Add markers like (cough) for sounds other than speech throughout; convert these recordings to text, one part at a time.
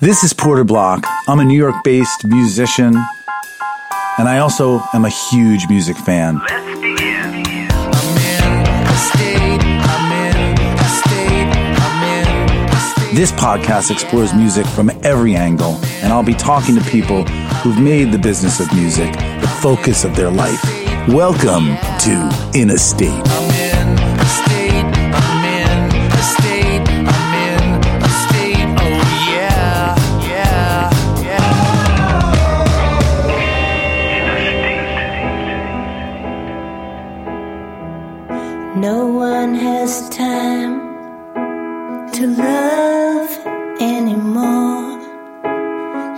This is Porter Block. I'm a New York based musician, and I also am a huge music fan. This podcast explores music from every angle, and I'll be talking to people who've made the business of music the focus of their life. Welcome to In a State. To love anymore.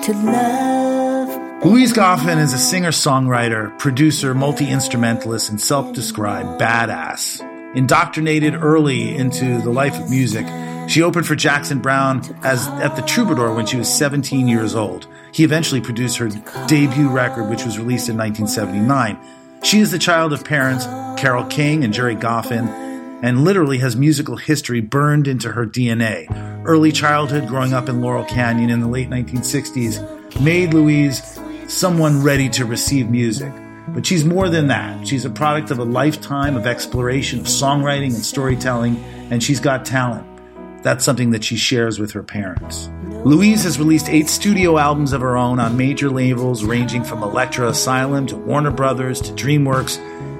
To love. Louise Goffin is a singer songwriter, producer, multi instrumentalist, and self described badass. Indoctrinated early into the life of music, she opened for Jackson Browne as at the Troubadour when she was 17 years old. He eventually produced her debut record, which was released in 1979. She is the child of parents Carole King and Gerry Goffin, and literally has musical history burned into her DNA. Early childhood, growing up in Laurel Canyon in the late 1960s, made Louise someone ready to receive music. But she's more than that. She's a product of a lifetime of exploration of songwriting and storytelling, and she's got talent. That's something that she shares with her parents. Louise has released eight studio albums of her own on major labels ranging from Elektra Asylum to Warner Brothers to DreamWorks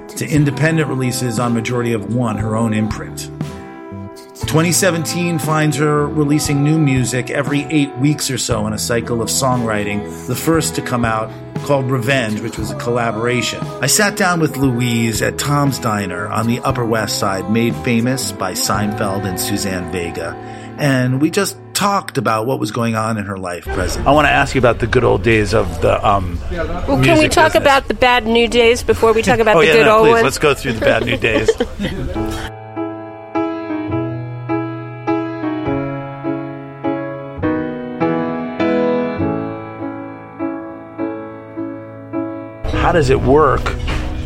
to independent releases on majority of one, her own imprint. 2017 finds her releasing new music every eight weeks or so in a cycle of songwriting, the first to come out called Revenge, which was a collaboration. I sat down with Louise at Tom's Diner on the Upper West Side, made famous by Seinfeld and Suzanne Vega, and we just talked about what was going on in her life present. I want to ask you about the good old days of the um Well, can we talk business. about the bad new days before we talk about oh, the yeah, good no, old please, ones? Let's go through the bad new days. (laughs) How does it work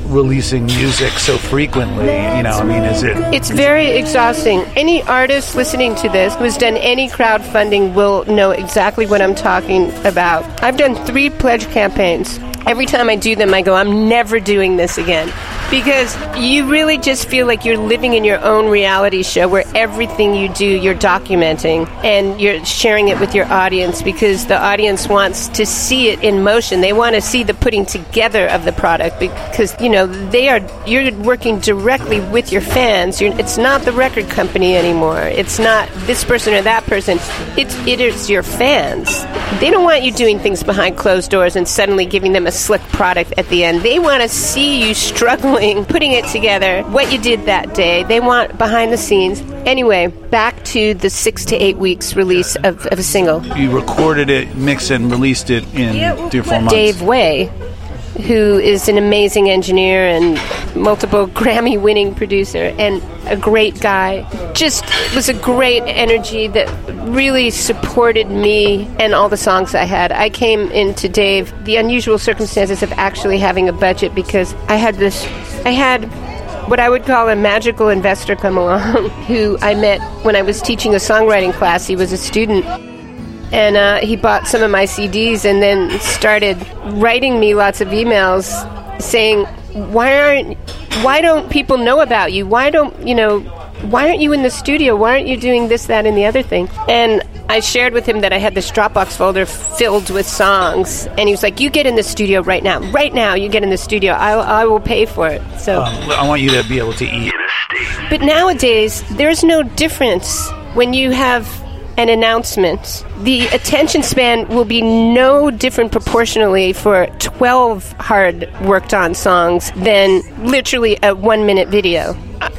releasing music so frequently? You know, I mean, is it It's very exhausting. Any artist listening to this who has done any crowdfunding will know exactly what I'm talking about. I've done three pledge campaigns. Every time I do them, I go, I'm never doing this again. Because you really just feel like you're living in your own reality show where everything you do, you're documenting and you're sharing it with your audience because the audience wants to see it in motion. They want to see the putting together of the product because, you know, they are, you're working directly with your fans. You're, it's not the record company anymore. It's not this person or that person. It's, it is your fans. They don't want you doing things behind closed doors and suddenly giving them a slick product at the end. They want to see you (laughs) struggling, putting it together, what you did that day. They want behind the scenes. Anyway, back to the six to eight weeks release of, of a single. you recorded it, mixed it, and released it in three or four months? Dave Way, who is an amazing engineer and multiple (laughs) Grammy winning producer and a great guy, just was a great energy that really supported me and all the songs I had. I came into Dave the unusual circumstances of actually having a budget because I had this, I had what I would call a magical investor come along (laughs) who I met when I was teaching a songwriting class. He was a student and uh, he bought some of my CDs and then started writing me lots of emails saying, "Why aren't? Why don't people know about you? Why don't you know? Why aren't you in the studio? Why aren't you doing this, that, and the other thing?" And I shared with him that I had this Dropbox folder filled with songs, and he was like, "You get in the studio right now, right now. You get in the studio. I, I will pay for it." So. I want you to be able to eat. But nowadays, there's no difference when you have an announcement. The attention span will be no different proportionally for 12 hard worked on songs than literally a one minute video.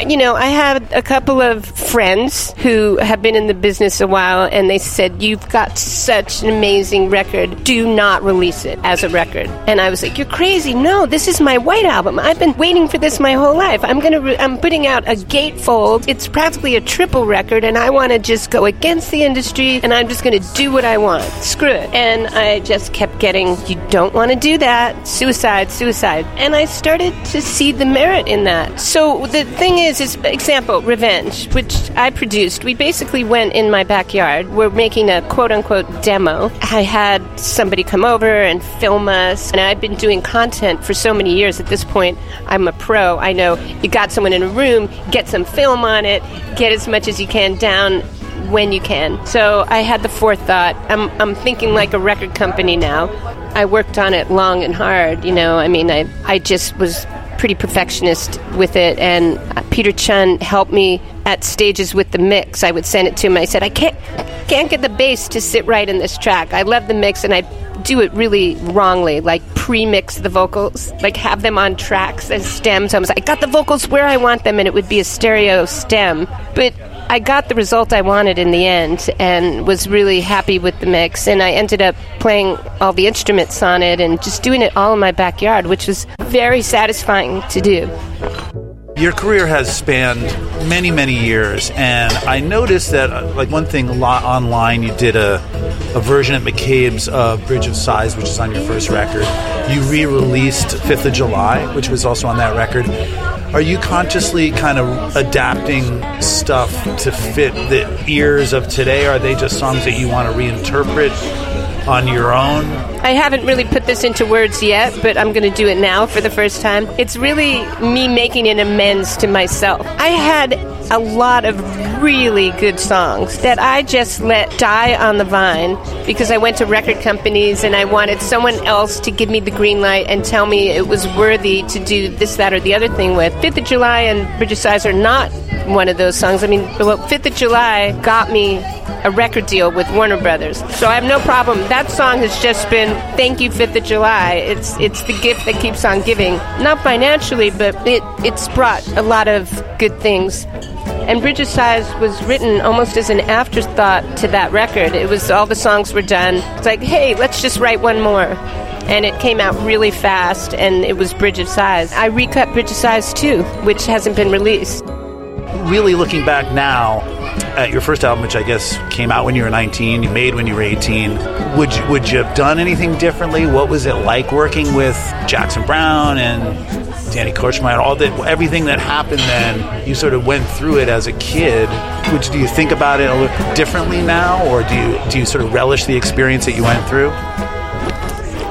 You know, I had a couple of friends who have been in the business a while, and they said, You've got such an amazing record. Do not release it as a record. And I was like, You're crazy. No, this is my white album. I've been waiting for this my whole life. I'm going to, re- I'm putting out a gatefold. It's practically a triple record, and I want to just go against the industry, and I'm just going to do what I want. Screw it. And I just kept getting, You don't want to do that. Suicide, suicide. And I started to see the merit in that. So the thing thing is, is example, Revenge, which I produced. We basically went in my backyard. We're making a quote unquote demo. I had somebody come over and film us, and I've been doing content for so many years. At this point, I'm a pro. I know you got someone in a room, get some film on it, get as much as you can down when you can. So I had the forethought. I'm, I'm thinking like a record company now. I worked on it long and hard, you know. I mean, I, I just was pretty perfectionist with it, and Peter Chun helped me at stages with the mix. I would send it to him. I said, I can't, can't get the bass to sit right in this track. I love the mix, and I do it really wrongly, like pre-mix the vocals, like have them on tracks as stems. I was like, I got the vocals where I want them, and it would be a stereo stem. But I got the result I wanted in the end and was really happy with the mix. And I ended up playing all the instruments on it and just doing it all in my backyard, which was very satisfying to do. Your career has spanned many, many years, and I noticed that, uh, like one thing, a lot online, you did a, a version at McCabe's of Bridge of Sighs, which is on your first record. You re-released Fifth of July, which was also on that record. Are you consciously kind of adapting stuff to fit the ears of today? Are they just songs that you want to reinterpret on your own? I haven't really put this into words yet, but I'm going to do it now for the first time. It's really me making an amends to myself. I had a lot of really good songs that I just let die on the vine because I went to record companies and I wanted someone else to give me the green light and tell me it was worthy to do this, that, or the other thing with. Fifth of July and Bridge of Sighs are not one of those songs. I mean, well, Fifth of July got me a record deal with Warner Brothers, so I have no problem. That song has just been thank you Fifth of July. It's it's the gift that keeps on giving, not financially, but it it's brought a lot of good things. And Bridge of Sighs was written almost as an afterthought to that record. It was all the songs were done. It's like, hey, let's just write one more and it came out really fast, and it was Bridge of Sighs. I recut Bridge of Sighs too, which hasn't been released. Really looking back now at your first album, which I guess came out when you were 19, you made when you were 18, would you, would you have done anything differently? What was it like working with Jackson Browne and Danny Kortchmar, all that, everything that happened then? You sort of went through it as a kid. Would do you think about it a little differently now, or do you do you sort of relish the experience that you went through?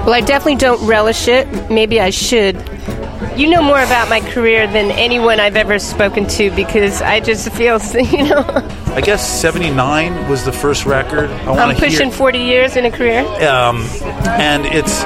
Well, I definitely don't relish it. Maybe I should. You know more about my career than anyone I've ever spoken to because I just feel, (laughs) you know. I guess '79 was the first record. I wanted to. I'm pushing hear. 40 years in a career. Um, and it's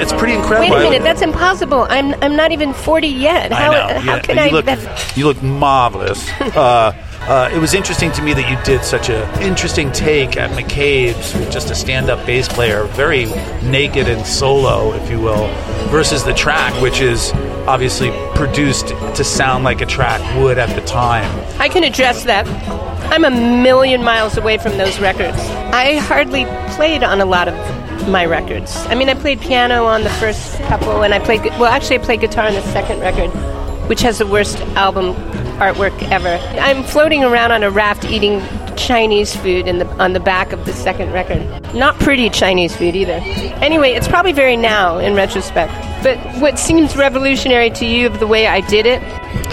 it's pretty incredible. Wait a minute, that's impossible. I'm I'm not even 40 yet. How, I know. how yeah, can you I? Look, you look marvelous. (laughs) uh, uh, it was interesting to me that you did such a interesting take at McCabe's with just a stand-up bass player, very naked and solo, if you will, versus the track, which is obviously produced to sound like a track would at the time. I can address that. I'm a million miles away from those records. I hardly played on a lot of my records. I mean, I played piano on the first couple, and I played well. Actually, I played guitar on the second record, which has the worst album artwork ever. I'm floating around on a raft eating Chinese food in the on the back of the second record. Not pretty Chinese food either. Anyway, it's probably very now in retrospect. But what seems revolutionary to you of the way I did it,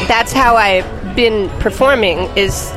that's how I've been performing is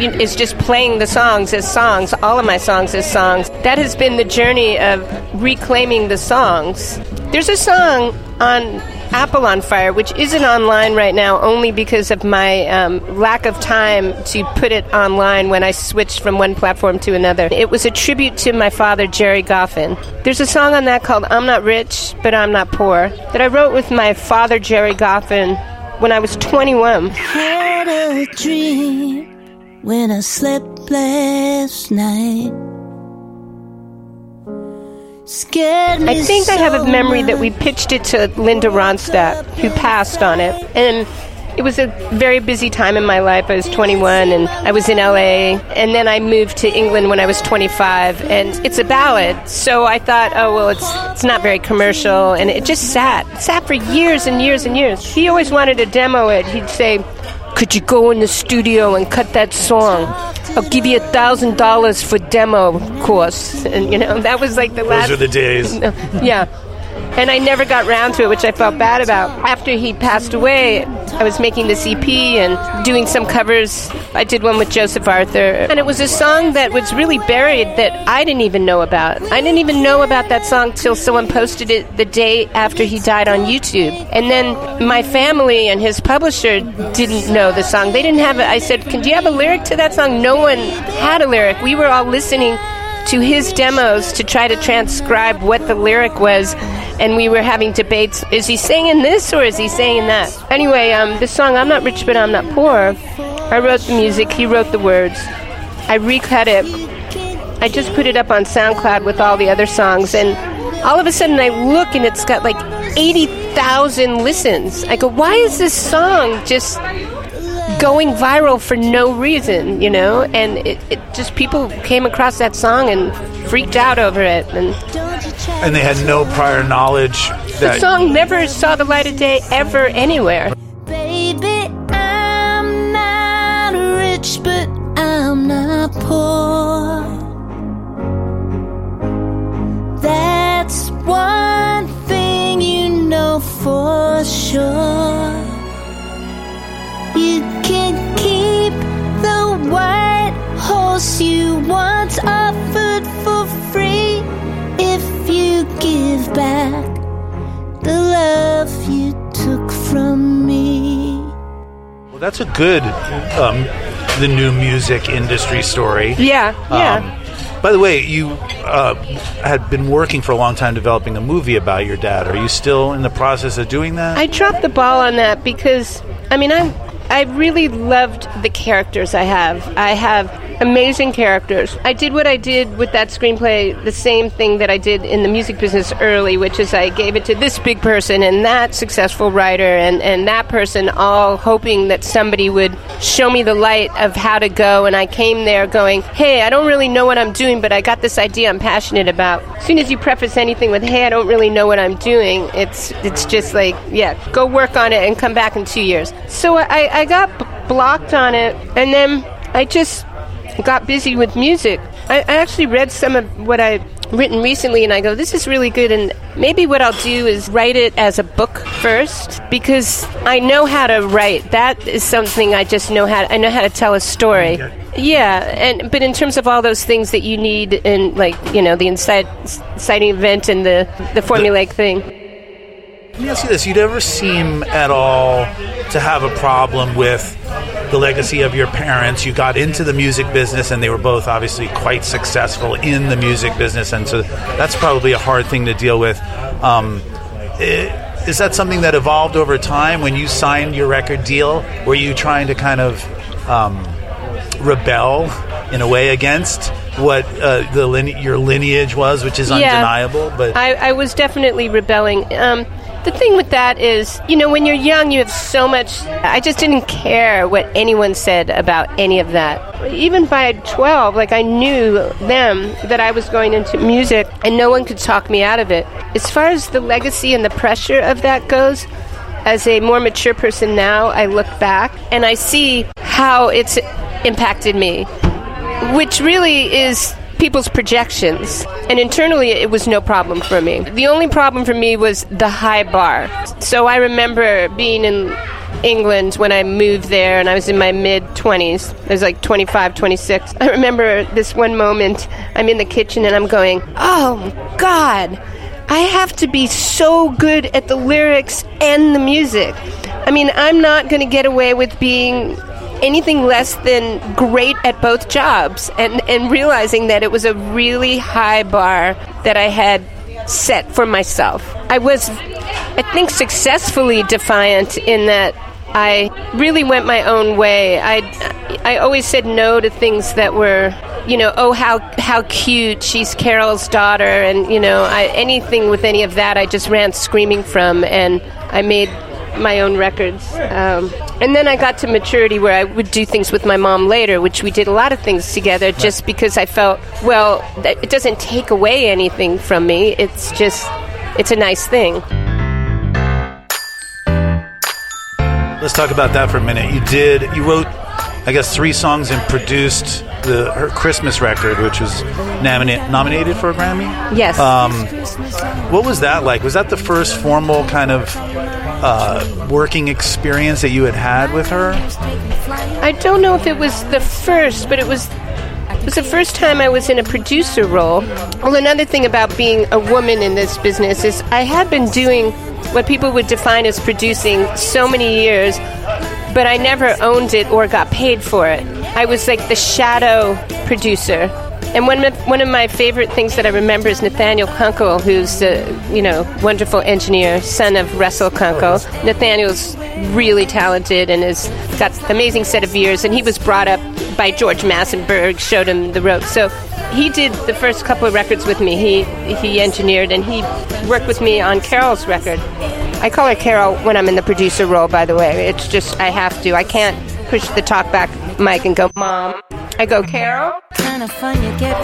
is just playing the songs as songs, all of my songs as songs. That has been the journey of reclaiming the songs. There's a song on Apple on Fire, which isn't online right now only because of my um, lack of time to put it online when I switched from one platform to another. It was a tribute to my father, Gerry Goffin. There's a song on that called I'm Not Rich, but I'm Not Poor that I wrote with my father, Gerry Goffin, when I was 21. Had a dream when I slept last night. I think I have a memory that we pitched it to Linda Ronstadt, who passed on it. And it was a very busy time in my life. I was 21 and I was in LA. And then I moved to England when I was 25. And it's a ballad. So I thought, oh, well, it's, it's not very commercial. And it just sat. It sat for years and years and years. He always wanted to demo it. He'd say, could you go in the studio and cut that song? I'll give you a thousand dollars for demo course. And you know, that was like the last Those are the days. (laughs) yeah. And I never got round to it, which I felt bad about. After he passed away, I was making this EP and doing some covers. I did one with Joseph Arthur, and it was a song that was really buried that I didn't even know about. I didn't even know about that song till someone posted it the day after he died on YouTube. And then my family and his publisher didn't know the song. They didn't have it. I said, "Can do you have a lyric to that song?" No one had a lyric. We were all listening to his demos to try to transcribe what the lyric was, and we were having debates. Is he saying this or is he saying that? Anyway, um, the song "I'm Not Rich but I'm Not Poor," I wrote the music. He wrote the words. I recut it. I just put it up on SoundCloud with all the other songs, and all of a sudden I look and it's got like 80,000 listens. I go, why is this song just going viral for no reason, you know? And it, it just people came across that song and freaked out over it. And And they had no prior knowledge the song never saw the light of day ever anywhere. Baby, I'm not rich, but I'm not poor. That's one thing you know for sure. You can keep the white horse you once offered give back the love you took from me. Well, that's a good um, the new music industry story. Yeah, yeah. Um, by the way, you uh, had been working for a long time developing a movie about your dad. Are you still in the process of doing that? I dropped the ball on that because I mean I I really loved the characters I have. I have amazing characters. I did what I did with that screenplay, the same thing that I did in the music business early, which is I gave it to this big person and that successful writer and, and that person, all hoping that somebody would show me the light of how to go. And I came there going, hey, I don't really know what I'm doing, but I got this idea I'm passionate about. As soon as you preface anything with, hey, I don't really know what I'm doing, it's, it's just like, yeah, go work on it and come back in two years. So I, I got blocked on it, and then I just got busy with music. I, I actually read some of what I've written recently and I go this is really good and maybe what I'll do is write it as a book first because I know how to write. That is something I just know how to, I know how to tell a story. Yeah. And but in terms of all those things that you need in like you know the inside inciting event and the the formulaic thing. Let me ask you this: You never seem at all to have a problem with the legacy of your parents. You got into the music business, and they were both obviously quite successful in the music business, and so that's probably a hard thing to deal with. Um, is that something that evolved over time when you signed your record deal? Were you trying to kind of um, rebel in a way against what uh, the line- your lineage was, which is Yeah. undeniable? But I, I was definitely rebelling. Um, the thing with that is, you know, when you're young, you have so much. I just didn't care what anyone said about any of that. Even by 12, like I knew them that I was going into music, and no one could talk me out of it. As far as the legacy and the pressure of that goes, as a more mature person now, I look back and I see how it's impacted me which really is people's projections. And internally, it was no problem for me. The only problem for me was the high bar. So I remember being in England when I moved there and I was in my mid 20s. I was like 25, 26. I remember this one moment I'm in the kitchen and I'm going, oh, God. I have to be so good at the lyrics and the music. I mean, I'm not going to get away with being anything less than great at both jobs and, and realizing that it was a really high bar that I had set for myself. I was, I think, successfully defiant in that I really went my own way. I, I always said no to things that were, you know, oh how how cute she's Carol's daughter, and you know, I, anything with any of that, I just ran screaming from, and I made my own records. Um, and then I got to maturity where I would do things with my mom later, which we did a lot of things together just because I felt, well, that it doesn't take away anything from me. It's just, it's a nice thing. Let's talk about that for a minute. You did. You wrote I guess, three songs and produced the her Christmas record, which was nomina- nominated for a Grammy. Yes. Um, what was that like? Was that the first formal kind of uh, working experience that you had had with her? I don't know if it was the first, but it was it was the first time I was in a producer role. Well, another thing about being a woman in this business is I had been doing what people would define as producing so many years, but I never owned it or got paid for it. I was like the shadow producer. And one of, one of my favorite things that I remember is Nathaniel Kunkel, who's a you know wonderful engineer, son of Russell Kunkel. Oh, Nathaniel's really talented and has got an amazing set of ears, and he was brought up by George Massenburg, showed him the ropes. So he did the first couple of records with me. He he engineered and he worked with me on Carol's record. I call her Carol when I'm in the producer role. By the way, it's just I have to. I can't push the talkback mic and go, Mom. I go, Carol.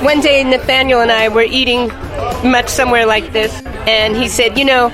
One day, Nathaniel and I were eating much somewhere like this, and he said, You know,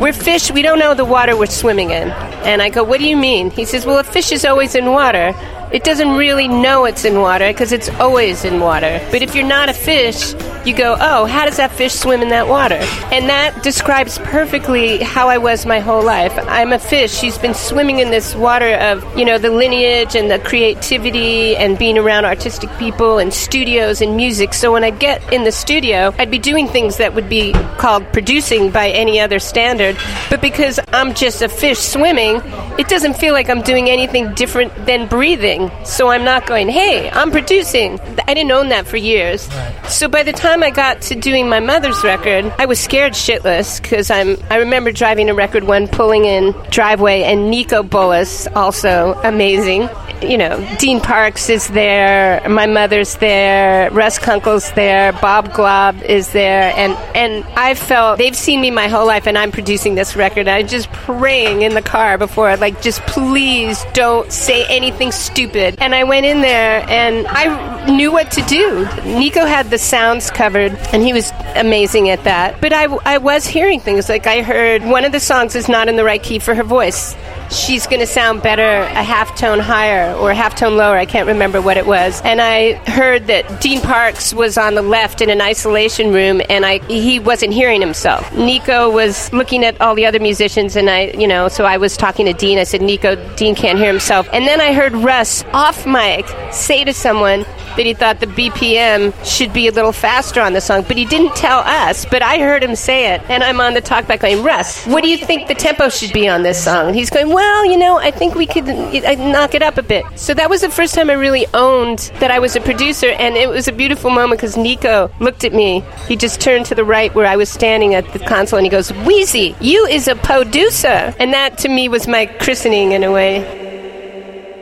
we're fish, we don't know the water we're swimming in. And I go, What do you mean? He says, Well, a fish is always in water. It doesn't really know it's in water because it's always in water. But if you're not a fish, you go, oh, how does that fish swim in that water? And that describes perfectly how I was my whole life. I'm a fish. She's been swimming in this water of, you know, the lineage and the creativity and being around artistic people and studios and music. So when I get in the studio, I'd be doing things that would be called producing by any other standard. But because I'm just a fish swimming, it doesn't feel like I'm doing anything different than breathing. So I'm not going, hey, I'm producing. I didn't own that for years. So by the time I got to doing my mother's record, I was scared shitless because I'm. I remember driving a record one, pulling in driveway, and Niko Bolas, also amazing. You know, Dean Parks is there, my mother's there, Russ Kunkel's there, Bob Glaub is there, and and I felt they've seen me my whole life, and I'm producing this record. I'm just praying in the car before, like, just please don't say anything stupid. And I went in there, and I knew what to do. Niko had the sounds covered, and he was amazing at that. But I, I was hearing things like I heard one of the songs is not in the right key for her voice. She's going to sound better a half tone higher or a half tone lower. I can't remember what it was. And I heard that Dean Parks was on the left in an isolation room, and I he wasn't hearing himself. Niko was looking at all the other musicians, and I, you know, so I was talking to Dean. I said, Niko, Dean can't hear himself. And then I heard Russ off mic say to someone that he thought the BPM should be a little faster on the song, but he didn't tell us. But I heard him say it, and I'm on the talkback going, Russ, what do you think the tempo should be on this song? And he's going, Well, you know, I think we could uh, knock it up a bit. So that was the first time I really owned that I was a producer, and it was a beautiful moment because Niko looked at me. He just turned to the right where I was standing at the console, and he goes, Wheezy, you is a producer, and that to me was my christening in a way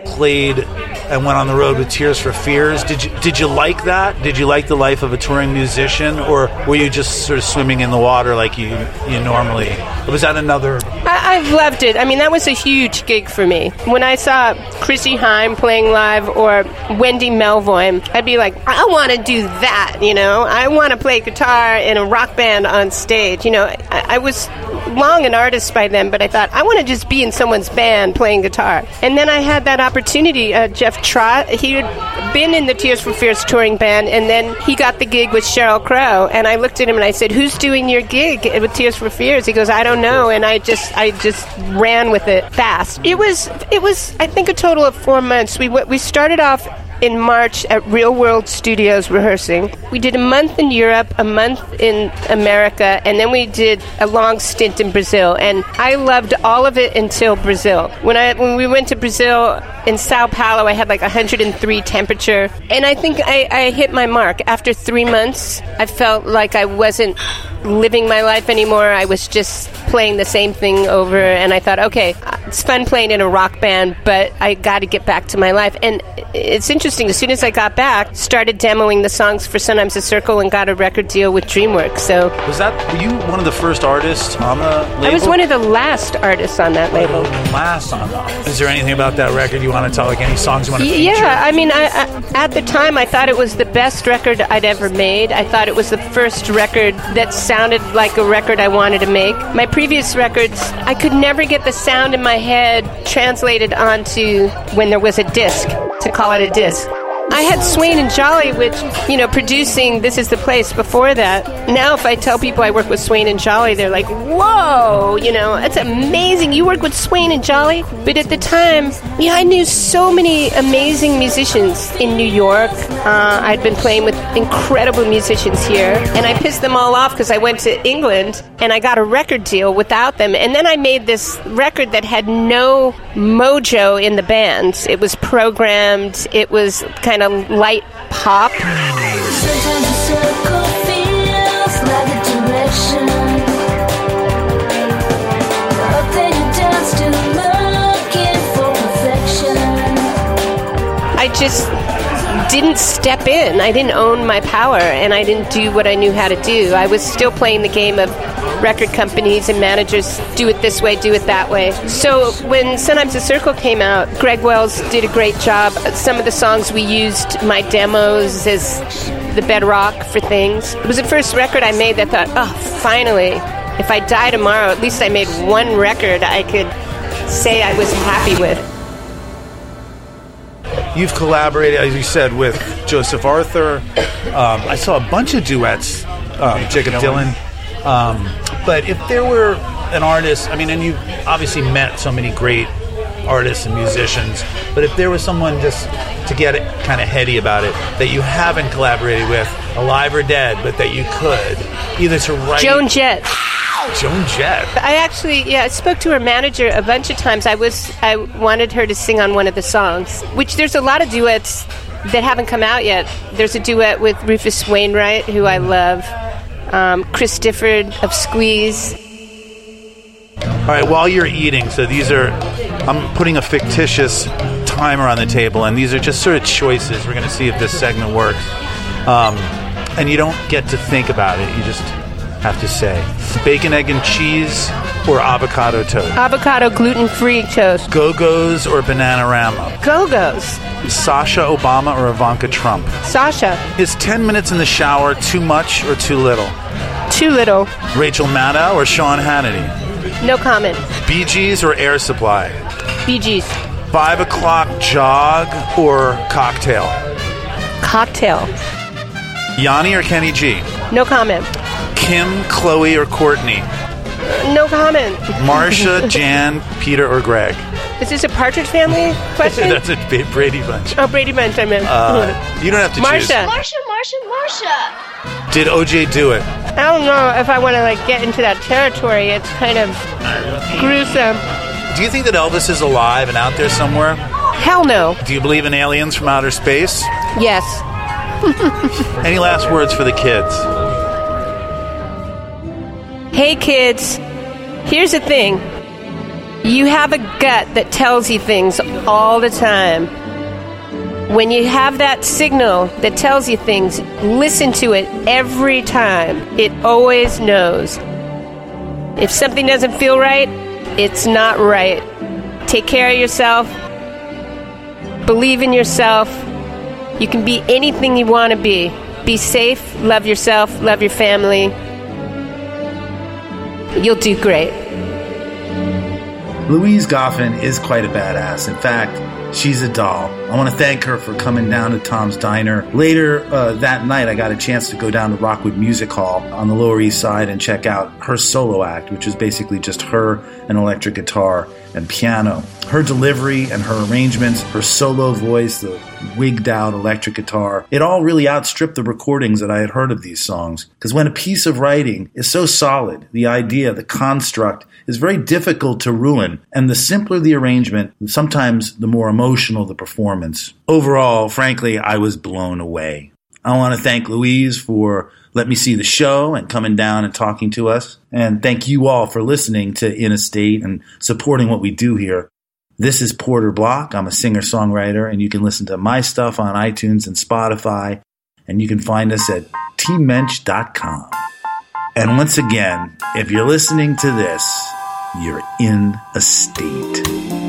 played and went on the road with Tears for Fears. Did you did you like that? Did you like the life of a touring musician, or were you just sort of swimming in the water like you you normally? Or was that another? I, I've loved it. I mean, that was a huge gig for me. When I saw Chrissie Hynde playing live or Wendy Melvoin, I'd be like, I want to do that. You know, I want to play guitar in a rock band on stage. You know, I, I was long an artist by then, but I thought I want to just be in someone's band playing guitar. And then I had that opportunity. Uh, Jeff Trott, he had been in the Tears for Fears touring band, and then he got the gig with Sheryl Crow. And I looked at him and I said, "Who's doing your gig with Tears for Fears?" He goes, "I don't know." And I just, I just ran with it fast. It was, it was, I think, a total of four months. We we started off in March at Real World Studios rehearsing. We did a month in Europe, a month in America, and then we did a long stint in Brazil. And I loved all of it until Brazil. When I when we went to Brazil in Sao Paulo, I had like 103 temperature, and I think I, I hit my mark. After three months, I felt like I wasn't living my life anymore. I was just playing the same thing over, and I thought, okay, it's fun playing in a rock band, but I got to get back to my life. And it's interesting. As soon as I got back, started demoing the songs for Sometimes a Circle and got a record deal with DreamWorks. So Was that were you one of the first artists on the label? I was one of the last artists on that label. last on. Is there anything about that record you want to tell? Like any songs you want to feature? Yeah, I mean, I, I, at the time, I thought it was the best record I'd ever made. I thought it was the first record that sounded like a record I wanted to make. My previous records, I could never get the sound in my head translated onto when there was a disc. To call it a disc. I had Swain and Jolley, which, you know, producing This Is the Place before that. Now, if I tell people I work with Swain and Jolley, they're like, whoa, you know, that's amazing. You work with Swain and Jolley? But at the time, know, I knew so many amazing musicians in New York. Uh, I'd been playing with incredible musicians here, and I pissed them all off because I went to England and I got a record deal without them. And then I made this record that had no mojo in the band. It was programmed, it was kind of Um, light pop. I just didn't step in. I didn't own my power and I didn't do what I knew how to do. I was still playing the game of record companies and managers do it this way, do it that way. So when Sometimes the Circle came out, Greg Wells did a great job. Some of the songs we used my demos as the bedrock for things. It was the first record I made that thought, oh, finally, if I die tomorrow, at least I made one record I could say I was happy with. You've collaborated, as you said, with Joseph Arthur. Um, I saw a bunch of duets, um, Jakob Dylan. Um, but if there were an artist, I mean, and you obviously met so many great artists and musicians, but if there was someone just to get kind of heady about it that you haven't collaborated with, alive or dead, but that you could, either to write. Joan Jett. Joan Jett. I actually, yeah, I spoke to her manager a bunch of times. I was, I wanted her to sing on one of the songs, which there's a lot of duets that haven't come out yet. There's a duet with Rufus Wainwright, who I love, um, Chris Difford of Squeeze. All right, while you're eating, so these are, I'm putting a fictitious timer on the table, and these are just sort of choices. We're going to see if this segment works. Um, and you don't get to think about it, you just have to say bacon, egg, and cheese or avocado toast, Avocado gluten free toast. Go Go's or Bananarama, Go Go's. Sasha Obama or Ivanka Trump. Sasha. Is 10 minutes in the shower too much or too little? Too little. Rachel Maddow or Sean Hannity? No comment. Bee Gees or Air Supply? Bee Gees. Five o'clock jog or cocktail? Cocktail. Yanni or Kenny G? No comment. Kim, Chloe, or Courtney? No comment. Marsha, (laughs) Jan, Peter, or Greg? Is this a Partridge Family (laughs) question? That's a Brady Bunch. oh, Brady Bunch, I meant. Uh, you don't have to Marsha. Marsha, Marsha, Marsha. choose. Did OJ do it? I don't know if I want to like get into that territory. It's kind of gruesome. Do you think that Elvis is alive and out there somewhere? Hell no. Do you believe in aliens from outer space? Yes. (laughs) Any last words for the kids? Hey kids, here's the thing. You have a gut that tells you things all the time. When you have that signal that tells you things, listen to it every time. It always knows. If something doesn't feel right, it's not right. Take care of yourself. Believe in yourself. You can be anything you want to be. Be safe, love yourself, love your family. You'll do great. Louise Goffin is quite a badass. In fact, she's a doll. I want to thank her for coming down to Tom's Diner. Later uh, that night, I got a chance to go down to Rockwood Music Hall on the Lower East Side and check out her solo act, which is basically just her, and electric guitar, and piano. Her delivery and her arrangements, her solo voice, the wigged out electric guitar, it all really outstripped the recordings that I had heard of these songs. Because when a piece of writing is so solid, the idea, the construct, is very difficult to ruin, and the simpler the arrangement, sometimes the more emotional the performance. Overall, frankly, I was blown away. I want to thank Louise for letting me see the show and coming down and talking to us. And thank you all for listening to In a State and supporting what we do here. This is Porter Block. I'm a singer songwriter, and you can listen to my stuff on iTunes and Spotify. And you can find us at tmensch.com. And once again, if you're listening to this, you're in a state.